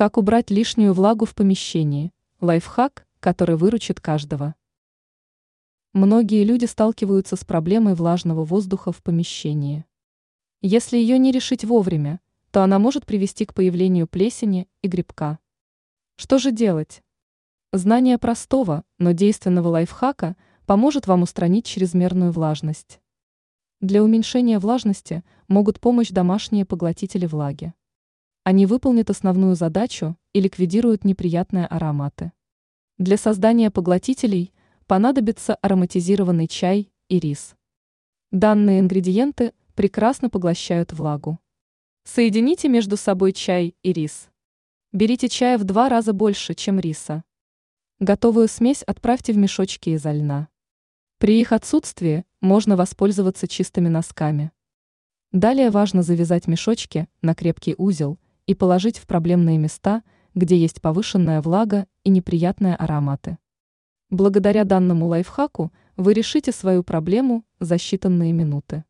Как убрать лишнюю влагу в помещении? Лайфхак, который выручит каждого. Многие люди сталкиваются с проблемой влажного воздуха в помещении. Если ее не решить вовремя, то она может привести к появлению плесени и грибка. Что же делать? Знание простого, но действенного лайфхака поможет вам устранить чрезмерную влажность. Для уменьшения влажности могут помочь домашние поглотители влаги. Они выполнят основную задачу и ликвидируют неприятные ароматы. Для создания поглотителей понадобится ароматизированный чай и рис. Данные ингредиенты прекрасно поглощают влагу. Соедините между собой чай и рис. Берите чая в два раза больше, чем риса. Готовую смесь отправьте в мешочки изо льна. При их отсутствии можно воспользоваться чистыми носками. Далее важно завязать мешочки на крепкий узел и положить в проблемные места, где есть повышенная влага и неприятные ароматы. Благодаря данному лайфхаку вы решите свою проблему за считанные минуты.